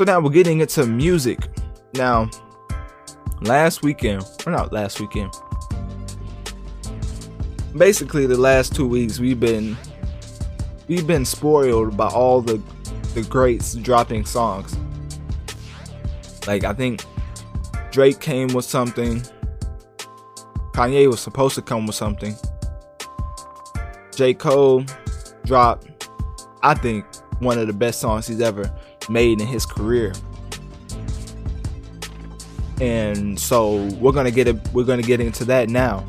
So now we're getting into music. Now, last weekend, or not last weekend, basically the last two weeks we've been we've been spoiled by all the the greats dropping songs. Like I think Drake came with something. Kanye was supposed to come with something. J. Cole dropped, I think, one of the best songs he's ever made in his career. And so we're gonna get it we're gonna get into that now.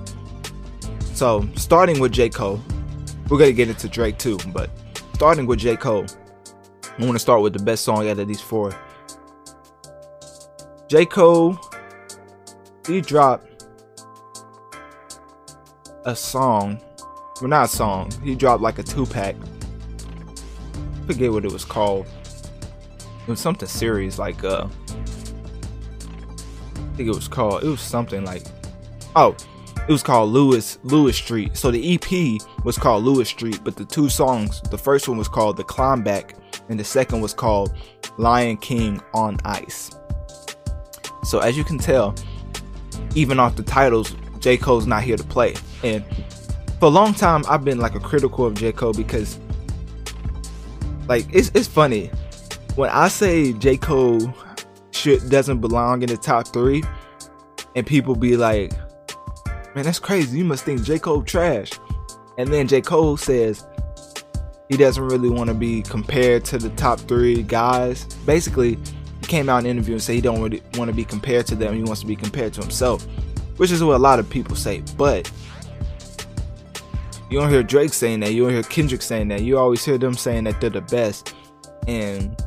So starting with J. Cole, we're gonna get into Drake too, but starting with J. Cole, I want to start with the best song out of these four. J. Cole, he dropped a song. Well, not a song. He dropped like a two pack. Forget what it was called. It was something serious, like uh, I think it was called. It was something like, oh, it was called Lewis Lewis Street. So the EP was called Lewis Street, but the two songs, the first one was called The Climb Back, and the second was called Lion King on Ice. So as you can tell, even off the titles, J. Cole's not here to play. And for a long time I've been like a critical of J. Cole because like it's it's funny. When I say J. Cole should doesn't belong in the top three, and people be like, Man, that's crazy. You must think J. Cole trash. And then J. Cole says he doesn't really want to be compared to the top three guys. Basically, he came out in an interview and said he don't really want to be compared to them. He wants to be compared to himself, which is what a lot of people say. But you don't hear Drake saying that. You don't hear Kendrick saying that. You always hear them saying that they're the best, and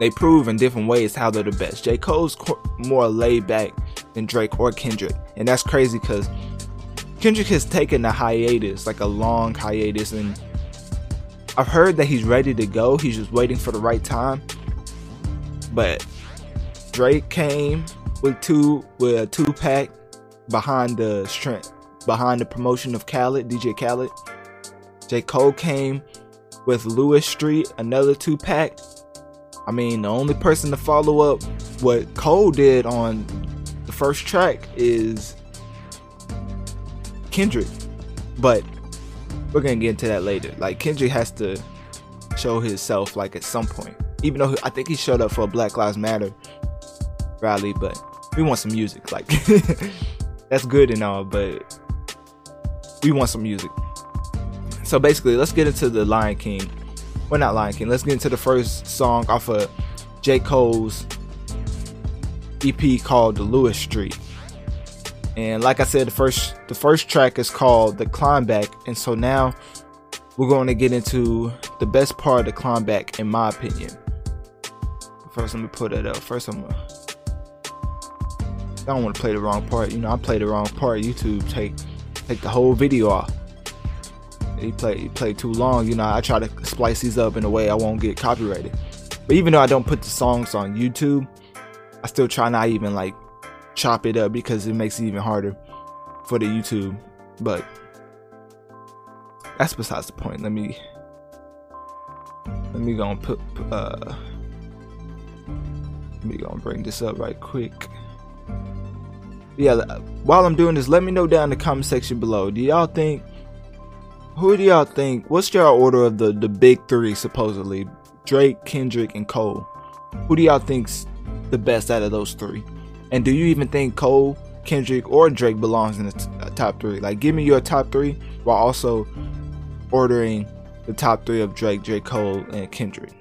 they prove in different ways how they're the best. J. Cole's more laid back than Drake or Kendrick, and that's crazy because Kendrick has taken a hiatus, like a long hiatus, and I've heard that he's ready to go. He's just waiting for the right time. But Drake came with two with a two pack behind the strength behind the promotion of Khaled, DJ Khaled. J. Cole came with Lewis Street, another two pack. I mean, the only person to follow up what Cole did on the first track is Kendrick. But we're gonna get into that later. Like Kendrick has to show himself like at some point. Even though I think he showed up for a Black Lives Matter rally, but we want some music. Like that's good and all, but we want some music. So basically, let's get into the Lion King. We're well, not Lion King. Let's get into the first song off of J. Cole's EP called "The Lewis Street." And like I said, the first the first track is called "The Climb Back," and so now we're going to get into the best part of the climb back, in my opinion. First, let me put it up. First, I'm. Gonna, I don't want to play the wrong part. You know, I play the wrong part. YouTube take take the whole video off. He played he played too long. You know, I try to splice these up in a way I won't get copyrighted. But even though I don't put the songs on YouTube, I still try not even like chop it up because it makes it even harder for the YouTube. But that's besides the point. Let me let me go and put uh let me go and bring this up right quick. Yeah, while I'm doing this, let me know down in the comment section below. Do y'all think who do y'all think what's your order of the the big three supposedly? Drake, Kendrick, and Cole. Who do y'all think's the best out of those three? And do you even think Cole, Kendrick, or Drake belongs in the t- uh, top three? Like, give me your top three while also ordering the top three of Drake, J. Cole, and Kendrick.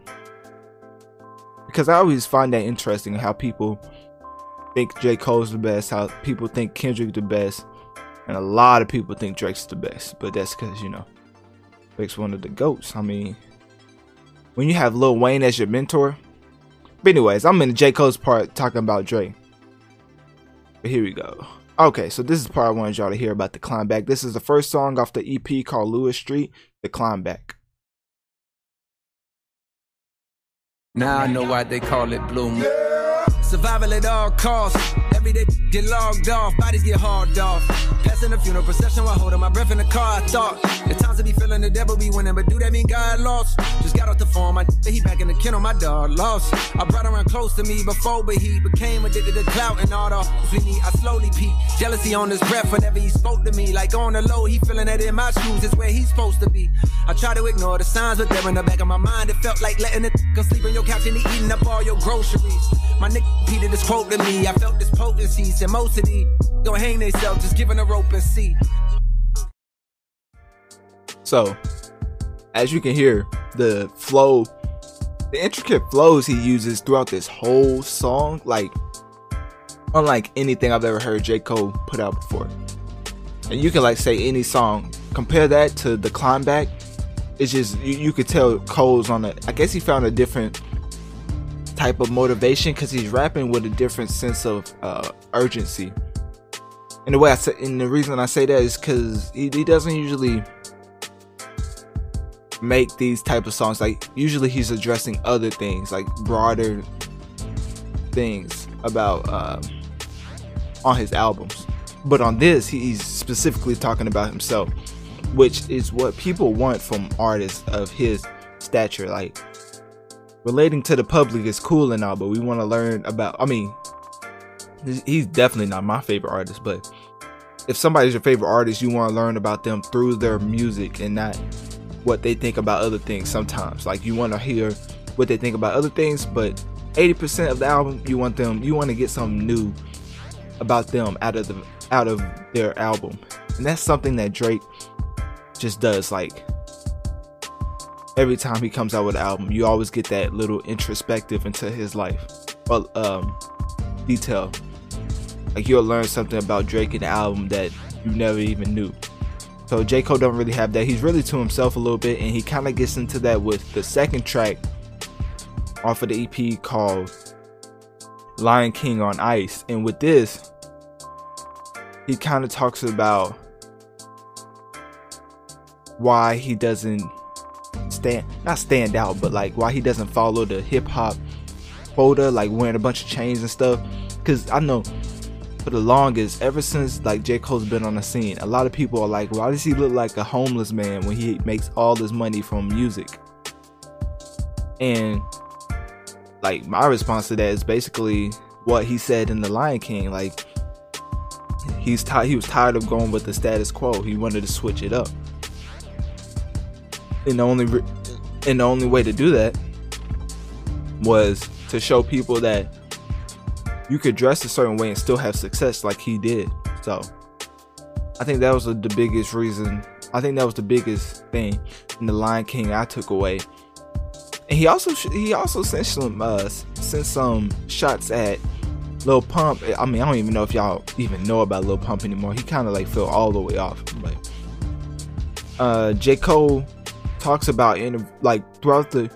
Because I always find that interesting how people think J. Cole's the best, how people think Kendrick the best, and a lot of people think Drake's the best. But that's because, you know, Drake's one of the GOATs. I mean, when you have Lil Wayne as your mentor. But anyways, I'm in J. Cole's part talking about Drake. But here we go. Okay, so this is part I wanted y'all to hear about the climb back. This is the first song off the EP called Lewis Street, The Climb Back. Now I know why they call it Bloom. Survival at all costs. Every day get logged off, bodies get hauled off. Passing the funeral procession while holding my breath in the car. I thought the times to be feeling the devil be winning, but do that mean God lost? Just got off the phone, my he back in the kennel, my dog lost. I brought around close to me before, but he became addicted to clout and all the we need. I slowly peak, jealousy on his breath whenever he spoke to me. Like on the low, he feeling that in my shoes is where he's supposed to be. I try to ignore the signs, but they're in the back of my mind. It felt like letting it go sleep on your couch and he eating up all your groceries. My nigga repeated this quote to me. I felt this potency. Said most of these gonna hang themselves, just giving a rope and see. So, as you can hear, the flow, the intricate flows he uses throughout this whole song, like unlike anything I've ever heard J. Cole put out before. And you can like say any song, compare that to the climb back. It's just you, you could tell Cole's on a. I guess he found a different type of motivation because he's rapping with a different sense of uh, urgency. And the way I say, and the reason I say that is because he, he doesn't usually make these type of songs. Like usually he's addressing other things, like broader things about uh, on his albums. But on this, he's specifically talking about himself, which is what people want from artists of his stature. Like relating to the public is cool and all, but we want to learn about. I mean, he's definitely not my favorite artist, but if somebody's your favorite artist, you want to learn about them through their music and not what they think about other things sometimes. Like you want to hear what they think about other things, but 80% of the album you want them you want to get something new about them out of the out of their album. And that's something that Drake just does like every time he comes out with an album, you always get that little introspective into his life. Well, um detail. Like you'll learn something about Drake in the album that you never even knew. So J. Cole don't really have that. He's really to himself a little bit, and he kind of gets into that with the second track off of the EP called Lion King on Ice. And with this, he kind of talks about why he doesn't stand not stand out, but like why he doesn't follow the hip hop quota, like wearing a bunch of chains and stuff. Cause I know for the longest, ever since like J. Cole's been on the scene, a lot of people are like, why does he look like a homeless man when he makes all this money from music? And like my response to that is basically what he said in The Lion King. Like he's tired he was tired of going with the status quo. He wanted to switch it up. And the only re- and the only way to do that was to show people that you could dress a certain way and still have success like he did. So I think that was the biggest reason. I think that was the biggest thing in the Lion King I took away. And he also he also sent some uh, sent some shots at Lil Pump. I mean, I don't even know if y'all even know about Lil Pump anymore. He kind of like fell all the way off. But uh, J Cole talks about in like throughout the.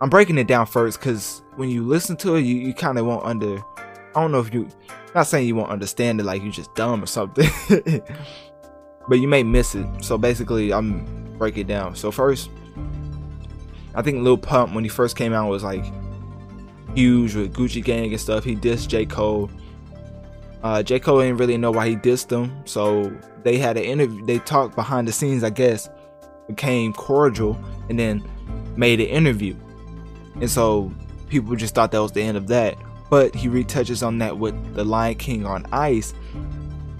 I'm breaking it down first because when you listen to it, you, you kind of won't under I don't know if you not saying you won't understand it like you're just dumb or something. but you may miss it. So basically I'm break it down. So first I think Lil Pump when he first came out was like huge with Gucci Gang and stuff. He dissed J. Cole. Uh, J. Cole didn't really know why he dissed him, so they had an interview. They talked behind the scenes, I guess, became cordial, and then made an interview. And so people just thought that was the end of that but he retouches on that with the Lion King on Ice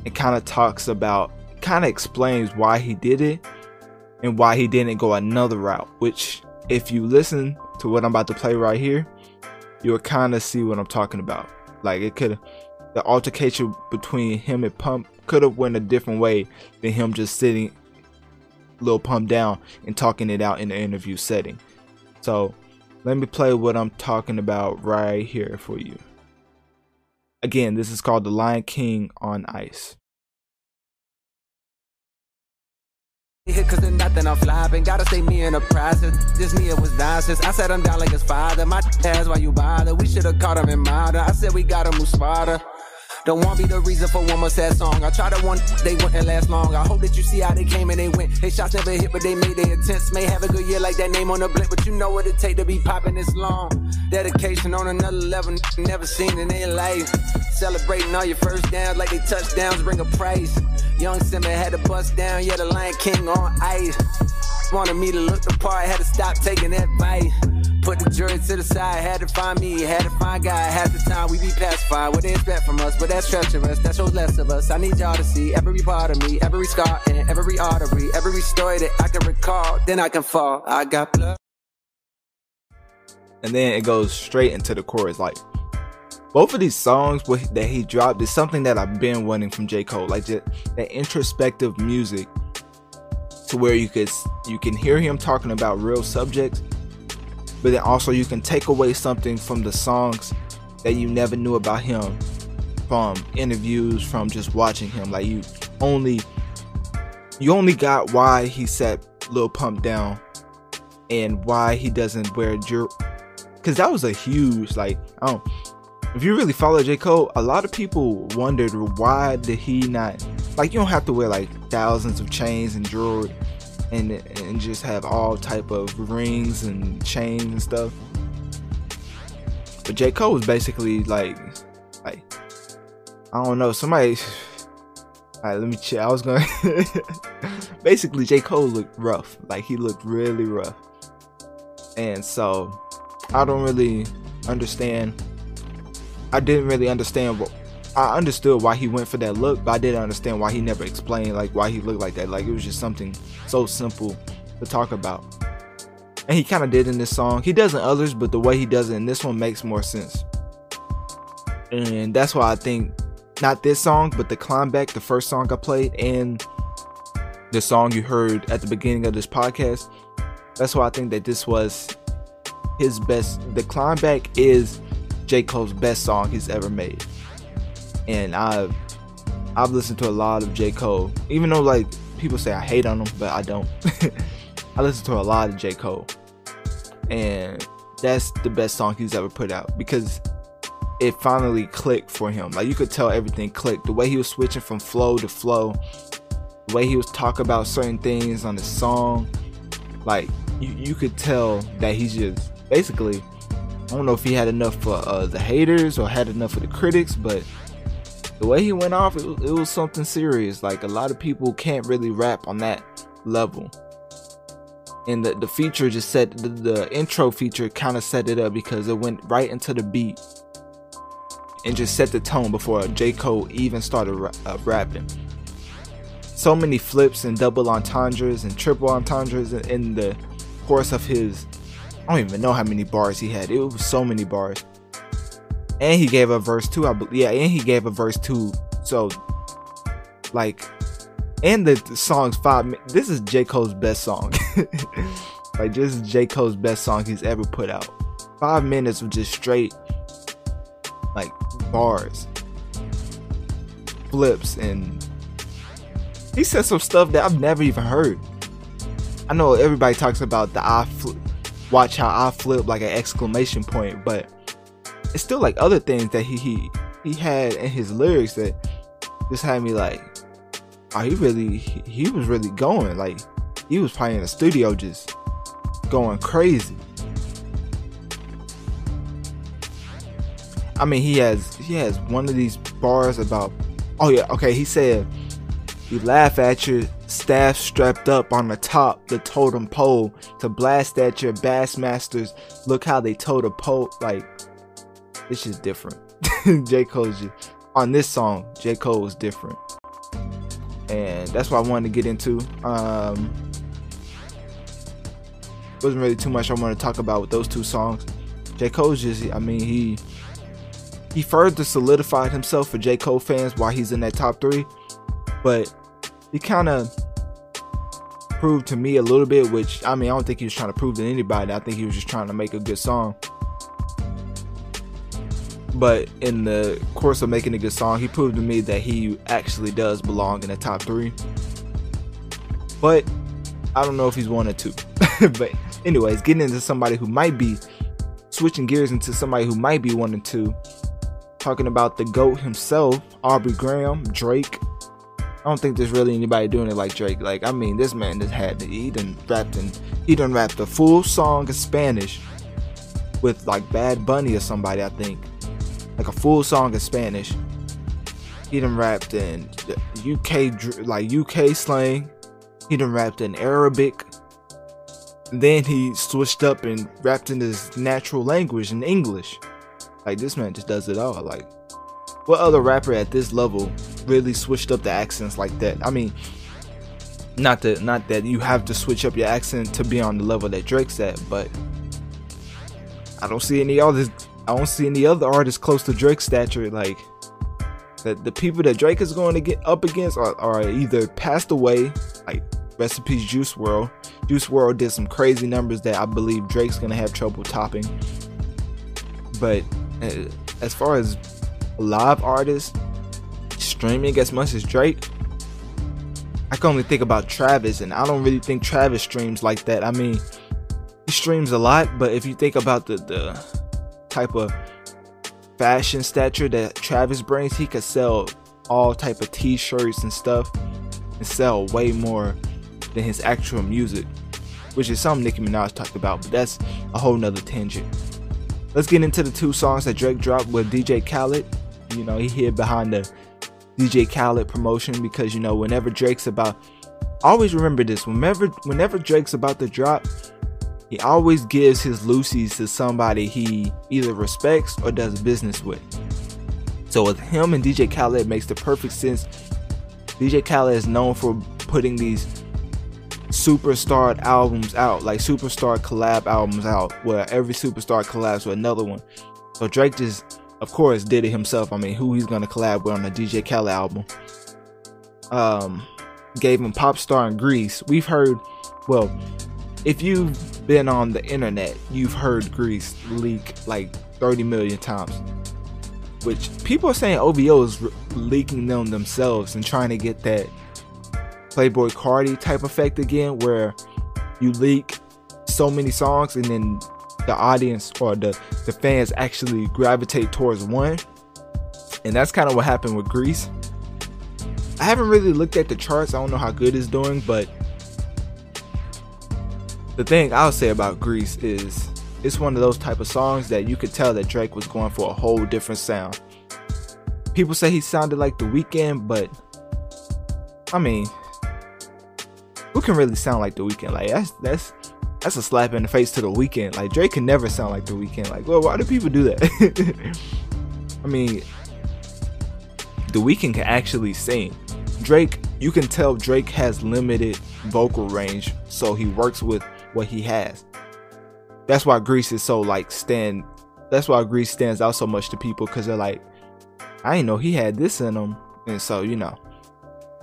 and kind of talks about, kind of explains why he did it and why he didn't go another route. Which, if you listen to what I'm about to play right here, you'll kind of see what I'm talking about. Like it could, the altercation between him and Pump could have went a different way than him just sitting, little Pump down and talking it out in the interview setting. So let me play what I'm talking about right here for you. Again, this is called The Lion King on Ice. Cause there's nothing I'm flopping. Gotta stay me in the process. This me, it was nonsense. I said I'm down like his father. My ass, why you bother? We should've caught him in Mada. I said we gotta move smarter. Don't want be the reason for one more sad song. I tried to one, they wouldn't last long. I hope that you see how they came and they went. Hey, shots never hit, but they made their attempts. May have a good year like that name on the blimp, but you know what it take to be popping this long. Dedication on another level, never seen in their life. Celebrating all your first downs like they touchdowns bring a price. Young Simba had to bust down, yeah, the Lion King on ice. Wanted me to look the part, had to stop taking advice. Put the jury to the side, had to find me, had to find God. Half the time we be pacified, what they expect from us, but that's treacherous, that shows less of us. I need y'all to see every part of me, every scar and every artery, every story that I can recall, then I can fall. I got blood. And then it goes straight into the chorus, like both of these songs that he dropped is something that I've been wanting from J. Cole, like just that introspective music to where you could you can hear him talking about real subjects but then also you can take away something from the songs that you never knew about him from interviews from just watching him like you only you only got why he set Lil Pump down and why he doesn't wear jewelry because that was a huge like I don't if you really follow J. Cole, a lot of people wondered why did he not like you don't have to wear like thousands of chains and jewelry and and just have all type of rings and chains and stuff. But J. Cole was basically like like I don't know, somebody Alright, let me check. I was going basically J. Cole looked rough. Like he looked really rough. And so I don't really understand I didn't really understand what I understood why he went for that look, but I didn't understand why he never explained like why he looked like that. Like it was just something so simple to talk about. And he kind of did in this song. He does in others, but the way he does it in this one makes more sense. And that's why I think not this song, but the climb back, the first song I played, and the song you heard at the beginning of this podcast. That's why I think that this was his best. The climb back is J. Cole's best song he's ever made and I've I've listened to a lot of J. Cole, even though like people say I hate on him, but I don't. I listen to a lot of J. Cole, and that's the best song he's ever put out because it finally clicked for him. Like you could tell everything clicked. The way he was switching from flow to flow, the way he was talking about certain things on the song, like you, you could tell that he's just basically. I don't know if he had enough for uh, the haters or had enough for the critics, but the way he went off, it, it was something serious. Like a lot of people can't really rap on that level. And the, the feature just set the, the intro feature kind of set it up because it went right into the beat and just set the tone before J. Cole even started ra- uh, rapping. So many flips and double entendres and triple entendres in, in the course of his. I don't even know how many bars he had. It was so many bars and he gave a verse too. I believe, yeah, and he gave a verse too. So, like, and the, the song's five. This is J Cole's best song. like, this is J Cole's best song he's ever put out. Five minutes of just straight, like, bars, flips, and he said some stuff that I've never even heard. I know everybody talks about the I flip, watch how I flip like an exclamation point, but it's still like other things that he he he had in his lyrics that just had me like, oh, he really he, he was really going like he was probably in the studio just going crazy. I mean, he has he has one of these bars about. Oh yeah, okay. He said, "We laugh at your staff strapped up on the top the totem pole to blast at your bassmasters. Look how they tote a pole like it's just different. J. Cole's just, on this song, J. Cole was different. And that's what I wanted to get into. Um, wasn't really too much I want to talk about with those two songs. J. Cole's just, I mean, he he further solidified himself for J. Cole fans while he's in that top three. But he kind of proved to me a little bit, which I mean, I don't think he was trying to prove to anybody. I think he was just trying to make a good song. But in the course of making a good song, he proved to me that he actually does belong in the top three. But I don't know if he's one or two. but anyways, getting into somebody who might be switching gears into somebody who might be one and two. talking about the GOAT himself, Aubrey Graham, Drake. I don't think there's really anybody doing it like Drake. Like, I mean, this man just had he done rapped and he done rapped a full song in Spanish with like Bad Bunny or somebody, I think. Like a full song in Spanish. He done rapped in UK like UK slang. He done rapped in Arabic. Then he switched up and rapped in his natural language in English. Like this man just does it all. Like what other rapper at this level really switched up the accents like that? I mean, not that not that you have to switch up your accent to be on the level that Drake's at, but I don't see any others. I don't see any other artists close to Drake's stature. Like that, the people that Drake is going to get up against are, are either passed away, like recipes Juice WRLD. Juice WRLD did some crazy numbers that I believe Drake's gonna have trouble topping. But uh, as far as live artists streaming as much as Drake, I can only think about Travis, and I don't really think Travis streams like that. I mean, he streams a lot, but if you think about the the type of fashion stature that Travis brings, he could sell all type of t-shirts and stuff and sell way more than his actual music, which is something Nicki Minaj talked about, but that's a whole nother tangent. Let's get into the two songs that Drake dropped with DJ Khaled. You know, he hid behind the DJ Khaled promotion because you know whenever Drake's about always remember this, whenever whenever Drake's about to drop, he always gives his Lucy's to somebody he either respects or does business with. So with him and DJ Khaled it makes the perfect sense. DJ Khaled is known for putting these superstar albums out, like superstar collab albums out, where every superstar collabs with another one. So Drake just, of course, did it himself. I mean, who he's gonna collab with on the DJ Khaled album? Um, gave him Pop Star and Greece. We've heard, well, if you've been on the internet, you've heard Greece leak like 30 million times. Which people are saying OVO is re- leaking them themselves and trying to get that Playboi Carti type effect again, where you leak so many songs and then the audience or the, the fans actually gravitate towards one. And that's kind of what happened with Greece. I haven't really looked at the charts. I don't know how good it's doing, but the thing I'll say about Greece is it's one of those type of songs that you could tell that Drake was going for a whole different sound. People say he sounded like The Weeknd, but I mean, who can really sound like The Weeknd? Like that's that's that's a slap in the face to The Weeknd. Like Drake can never sound like The Weeknd. Like, well, why do people do that? I mean, The Weeknd can actually sing. Drake, you can tell Drake has limited vocal range, so he works with what he has. That's why Greece is so like stand. That's why Greece stands out so much to people because they're like, I didn't know he had this in him, and so you know,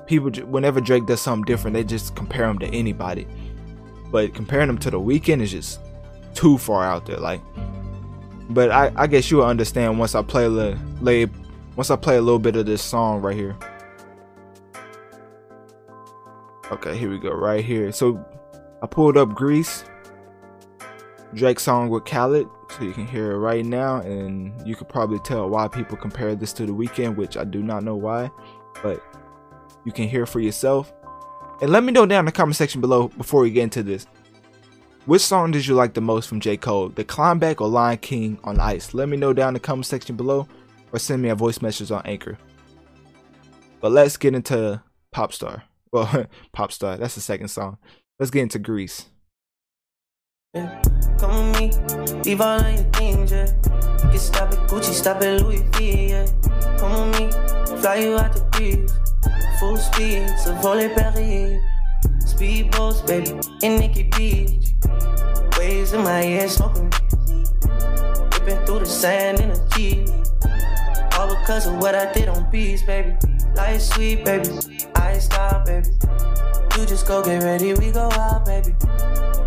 people whenever Drake does something different, they just compare him to anybody. But comparing him to the Weeknd is just too far out there. Like, but I, I guess you'll understand once I play the lay once I play a little bit of this song right here. Okay, here we go, right here. So I pulled up Greece, Drake song with Khaled, so you can hear it right now, and you could probably tell why people compare this to the Weeknd, which I do not know why, but you can hear for yourself. And let me know down in the comment section below before we get into this. Which song did you like the most from J. Cole? The Climb Back or Lion King on Ice? Let me know down in the comment section below or send me a voice message on Anchor. But let's get into Popstar. Well, Popstar, that's the second song. Let's get into Greece. Yeah. Come with me, leave all of your things, yeah. You can stop at Gucci, stop at Louis V, yeah. Come with me, fly you out the breeze. Full speed, Savole Perrier. Speedboats, baby, in Nikki Beach. Waves in my smoking. Through the sand in a. All because of what I did on beats, baby. Life sweet, baby. I stop, baby. You just go get ready, we go out, baby.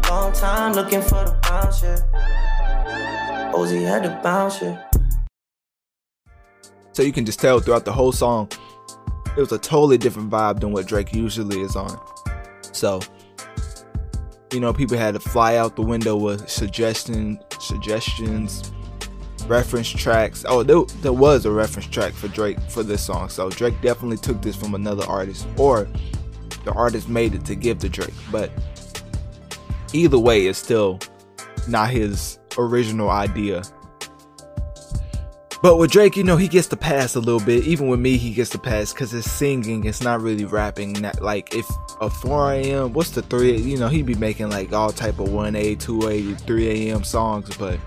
Long time looking for the bounce, yeah. Ozzy had to bounce, yeah. So you can just tell throughout the whole song, it was a totally different vibe than what Drake usually is on. So, you know, people had to fly out the window with suggestions, suggestions, reference tracks. Oh, there, there was a reference track for Drake for this song. So Drake definitely took this from another artist, or the artist made it to give to Drake. But either way, it's still not his original idea. But with Drake, you know, he gets to pass a little bit. Even with me, he gets to pass because it's singing. It's not really rapping. Not, like if a 4 a.m. What's the three? You know, he'd be making like all type of 1A, 2A, 3 a.m. songs. But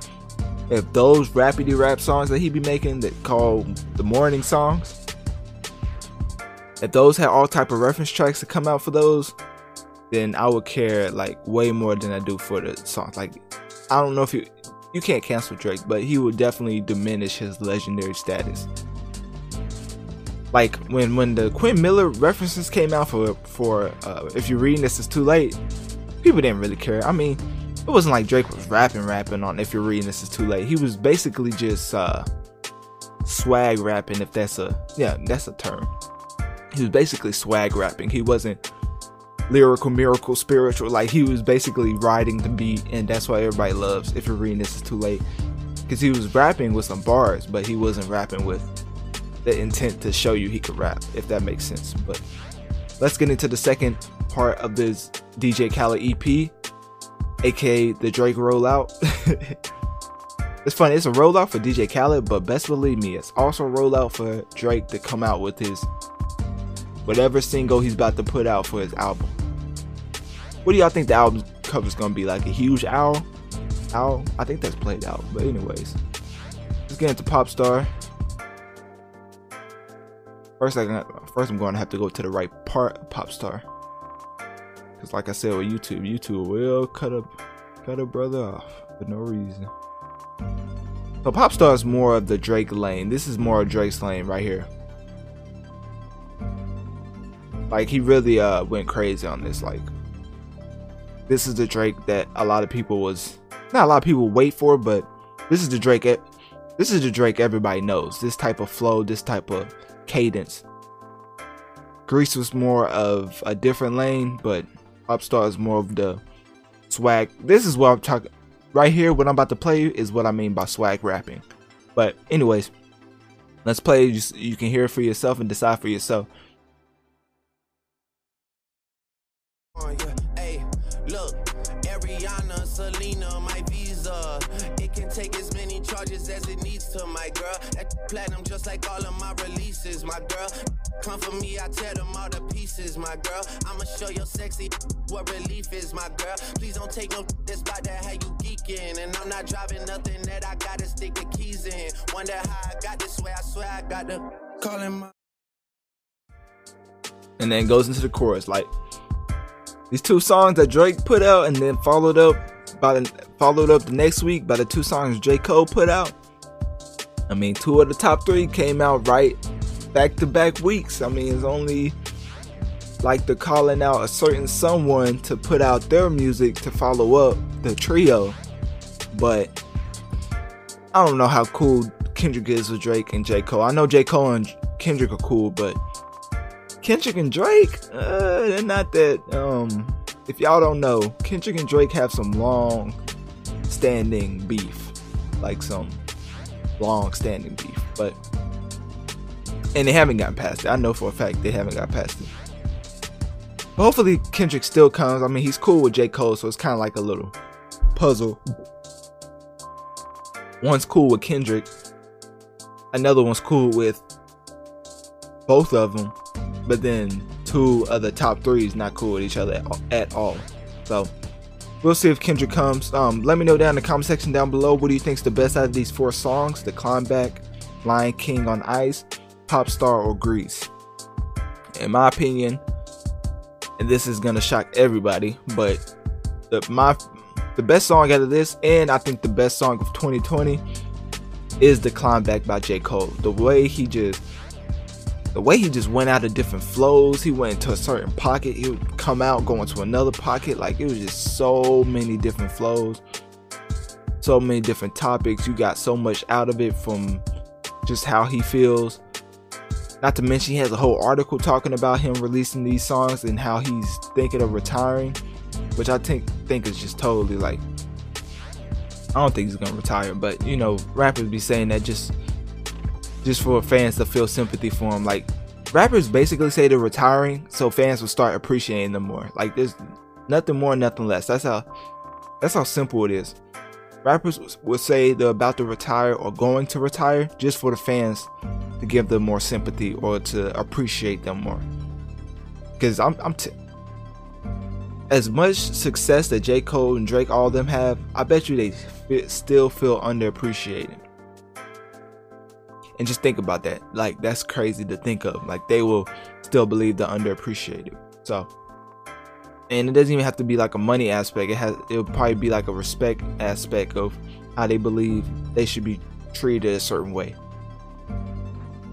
if those rapidy rap songs that he be making that call the morning songs, if those had all type of reference tracks to come out for those, then I would care like way more than I do for the songs. Like I don't know if you you can't cancel Drake, but he would definitely diminish his legendary status. Like when when the Quentin Miller references came out for for uh, if you're reading this, it's too late. People didn't really care. I mean, it wasn't like Drake was rapping rapping on if you're reading this is too late. He was basically just uh, swag rapping, if that's a yeah that's a term. He was basically swag rapping. He wasn't lyrical, miracle, spiritual. Like he was basically riding the beat, and that's why everybody loves. If you're reading this, is too late, because he was rapping with some bars, but he wasn't rapping with the intent to show you he could rap. If that makes sense. But let's get into the second part of this DJ Khaled EP, aka the Drake rollout. it's funny, it's a rollout for DJ Khaled, but best believe me, it's also a rollout for Drake to come out with his whatever single he's about to put out for his album. What do y'all think the album cover is gonna be? Like a huge owl? Owl? I think that's played out. But anyways, let's get into Pop Star. First, I first I'm going to have to go to the right part of Pop Star. Cause like I said with YouTube, YouTube will cut a cut a brother off for no reason. So Pop Star is more of the Drake lane. This is more of Drake's lane right here. Like he really uh went crazy on this. Like this is the Drake that a lot of people was not a lot of people wait for, but this is the Drake. This is the Drake everybody knows. This type of flow, this type of cadence. Greece was more of a different lane, but Pop Star is more of the swag. This is what I'm talking right here. What I'm about to play is what I mean by swag rapping. But anyways, let's play. You, you can hear it for yourself and decide for yourself. To my girl. That platinum just like all of my releases, my girl. Come for me, I tear them all to pieces, my girl. I'ma show your sexy what relief is, my girl. Please don't take no that's about that how you geeking. And I'm not driving nothing that I gotta stick the keys in. Wonder how I got this way, I swear I got the calling my and then goes into the chorus like these two songs that Drake put out and then followed up by the followed up the next week by the two songs J. Cole put out. I mean, two of the top three came out right back to back weeks. I mean, it's only like they're calling out a certain someone to put out their music to follow up the trio. But I don't know how cool Kendrick is with Drake and J. Cole. I know J. Cole and Kendrick are cool, but Kendrick and Drake, uh, they're not that. Um, if y'all don't know, Kendrick and Drake have some long standing beef. Like some long standing beef, but and they haven't gotten past it. I know for a fact they haven't got past it. But hopefully Kendrick still comes. I mean, he's cool with J. Cole, so it's kind of like a little puzzle. One's cool with Kendrick, another one's cool with both of them, but then two of the top three is not cool with each other at all. So We'll see if Kendrick comes. Um, let me know down in the comment section down below. What do you think's the best out of these four songs? The Climb Back, Lion King on Ice, Pop Star, or Greece. In my opinion, and this is gonna shock everybody, but the my the best song out of this, and I think the best song of 2020 is the Climb Back by J. Cole. The way he just the way he just went out of different flows, he went into a certain pocket, he would come out, go into another pocket. Like it was just so many different flows, so many different topics. You got so much out of it from just how he feels. Not to mention, he has a whole article talking about him releasing these songs and how he's thinking of retiring, which I think think is just totally like I don't think he's gonna retire, but you know, rappers be saying that just just for fans to feel sympathy for him. Like rappers basically say they're retiring so fans will start appreciating them more. Like there's nothing more, nothing less. That's how that's how simple it is. Rappers will say they're about to retire or going to retire just for the fans to give them more sympathy or to appreciate them more. Because I'm, I'm t- as much success that J. Cole and Drake, all of them have, I bet you they f- still feel underappreciated. And just think about that. Like, that's crazy to think of. Like, they will still believe they're underappreciated. So, and it doesn't even have to be like a money aspect. It has it'll probably be like a respect aspect of how they believe they should be treated a certain way.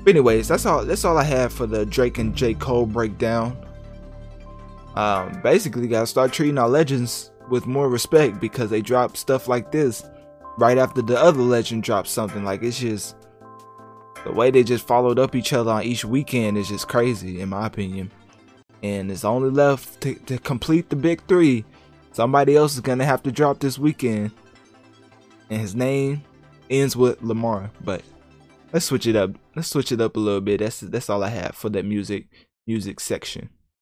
But anyways, that's all that's all I have for the Drake and J. Cole breakdown. Um, basically gotta start treating our legends with more respect because they drop stuff like this right after the other legend drops something. Like it's just the way they just followed up each other on each weekend is just crazy in my opinion and it's only left to, to complete the big three. Somebody else is gonna have to drop this weekend, and his name ends with Lamar. But let's switch it up. Let's switch it up a little bit. That's that's all I have for that music music section.